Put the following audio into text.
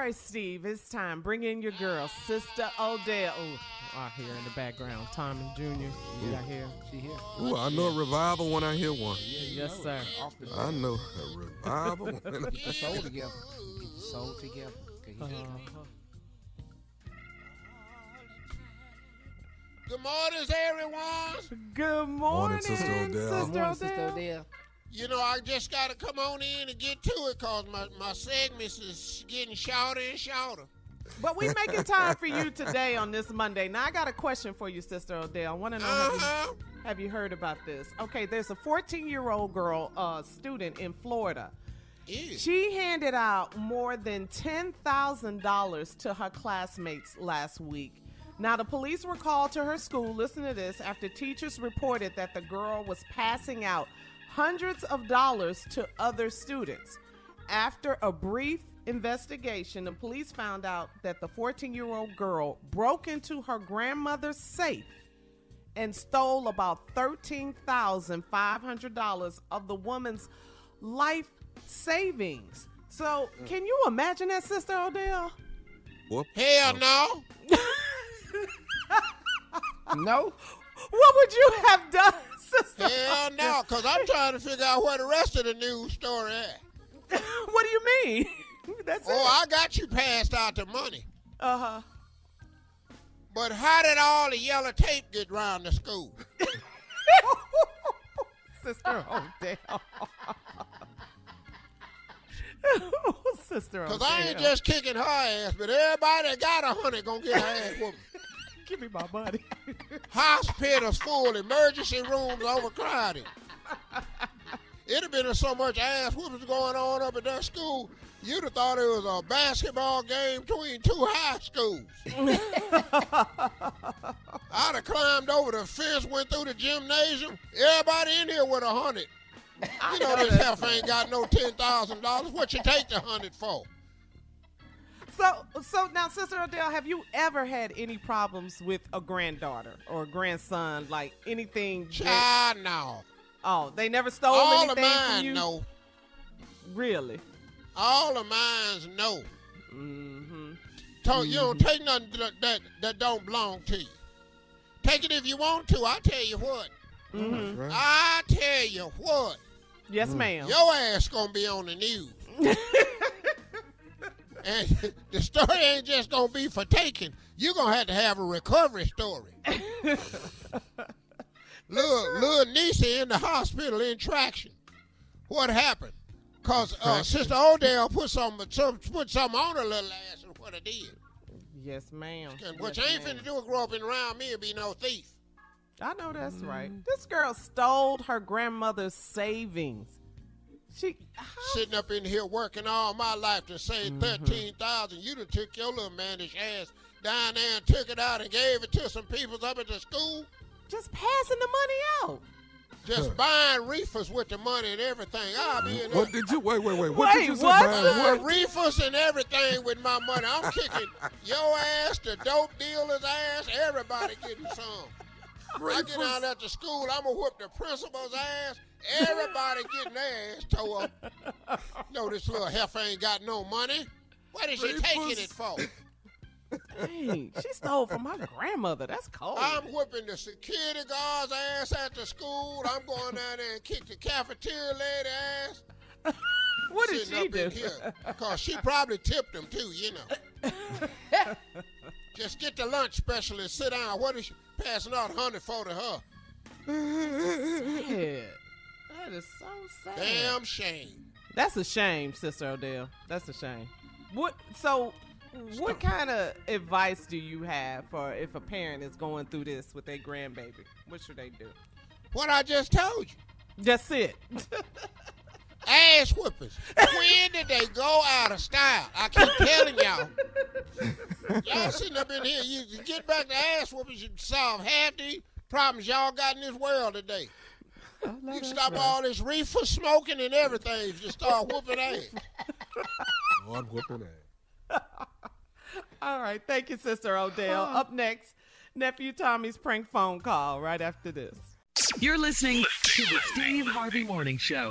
All right, Steve, it's time. Bring in your girl, Sister Odell. Oh, I hear in the background, Tommy Jr. You got here. She here. Ooh, I know a revival when I hear one. Yes, sir. I know a revival. when I- Get your soul together. Get your soul together. 'Cause you- Good morning, everyone. Good Morning, Sister Odell. Sister Morning, Sister Odell. You know, I just got to come on in and get to it because my, my segments is getting shorter and shorter. But we making time for you today on this Monday. Now I got a question for you, Sister Odell. I want to know have, Uh-huh. you, have you heard about this? Okay, there's a 14 year old girl, uh, student in Florida. Ew. She handed out more than $10,000 to her classmates last week. Now, the police were called to her school, listen to this, after teachers reported that the girl was passing out hundreds of dollars to other students. After a brief investigation, the police found out that the 14 year old girl broke into her grandmother's safe and stole about $13,500 of the woman's life savings. So, can you imagine that, Sister Odell? Whoop. Hell no. No? What would you have done, Sister? Hell no, because I'm trying to figure out where the rest of the news story at. what do you mean? That's Oh, it. I got you passed out the money. Uh huh. But how did all the yellow tape get round the school? Sister Odell. Sister Because I ain't just kicking her ass, but everybody that got a hundred gonna get her ass whooped. Give me my money. Hospitals full, emergency rooms overcrowded. It'd have been so much ass whoopings going on up at that school, you'd have thought it was a basketball game between two high schools. I'd have climbed over the fence, went through the gymnasium. Everybody in here with a hundred. You know this heifer ain't got no ten thousand dollars. What you take the hundred for? So, so now, Sister Odell, have you ever had any problems with a granddaughter or a grandson? Like anything? that- no. oh, they never stole All of anything from you. no. Really? All of mines no. Mm-hmm. So You don't take nothing that, that that don't belong to you. Take it if you want to. I tell you what. Mm-hmm. I tell you what. Yes, ma'am. Your ass gonna be on the news. and the story ain't just gonna be for taking. You're gonna have to have a recovery story. little, little Nisa in the hospital in traction. What happened? Cause uh, Sister Odell put some, some put something on her little ass and what it did. Yes, ma'am. What yes, you ain't ma'am. finna do is grow up and around me and be no thief. I know that's right. Mm. This girl stole her grandmother's savings. She Sitting up in here working all my life to save Mm-hmm. thirteen thousand. You done took your little mannish ass down there and took it out and gave it to some peoples up at the school. just passing the money out. Just buying reefers with the money and everything. I'll be in there. What did you wait? Wait, wait. What Wait, did you say? what? Reefers and everything with my money. I'm kicking your ass, the dope dealer's ass, everybody getting some. I get out after school, I'm gonna whip the principal's ass. Everybody getting their ass tore up. No, this little heifer ain't got no money. What is she taking it for? Dang, she stole from her grandmother. That's cold. I'm whipping the security guard's ass at the school. I'm going down there and kick the cafeteria lady ass. what did she up do? in here. Cause she probably tipped him too, you know. Just get the lunch specialist, sit down. What is she passing out hundred for to her? Sad. That is so sad. Damn shame. That's a shame, Sister Odell. That's a shame. What? So, what kind of advice do you have for if a parent is going through this with their grandbaby? What should they do? What I just told you. That's it. Ass whippers. When did they go out of style? I keep telling y'all. Y'all sitting up in here, you you get back to ass whoopers, you solve half the problems y'all got in this world today. Oh, you can stop all this reefer smoking and everything if you start whooping ass. Lord whooping ass. All right. Thank you, Sister Odell. Oh. Up next, nephew Tommy's prank phone call right after this. You're listening to the Steve Harvey Morning Show.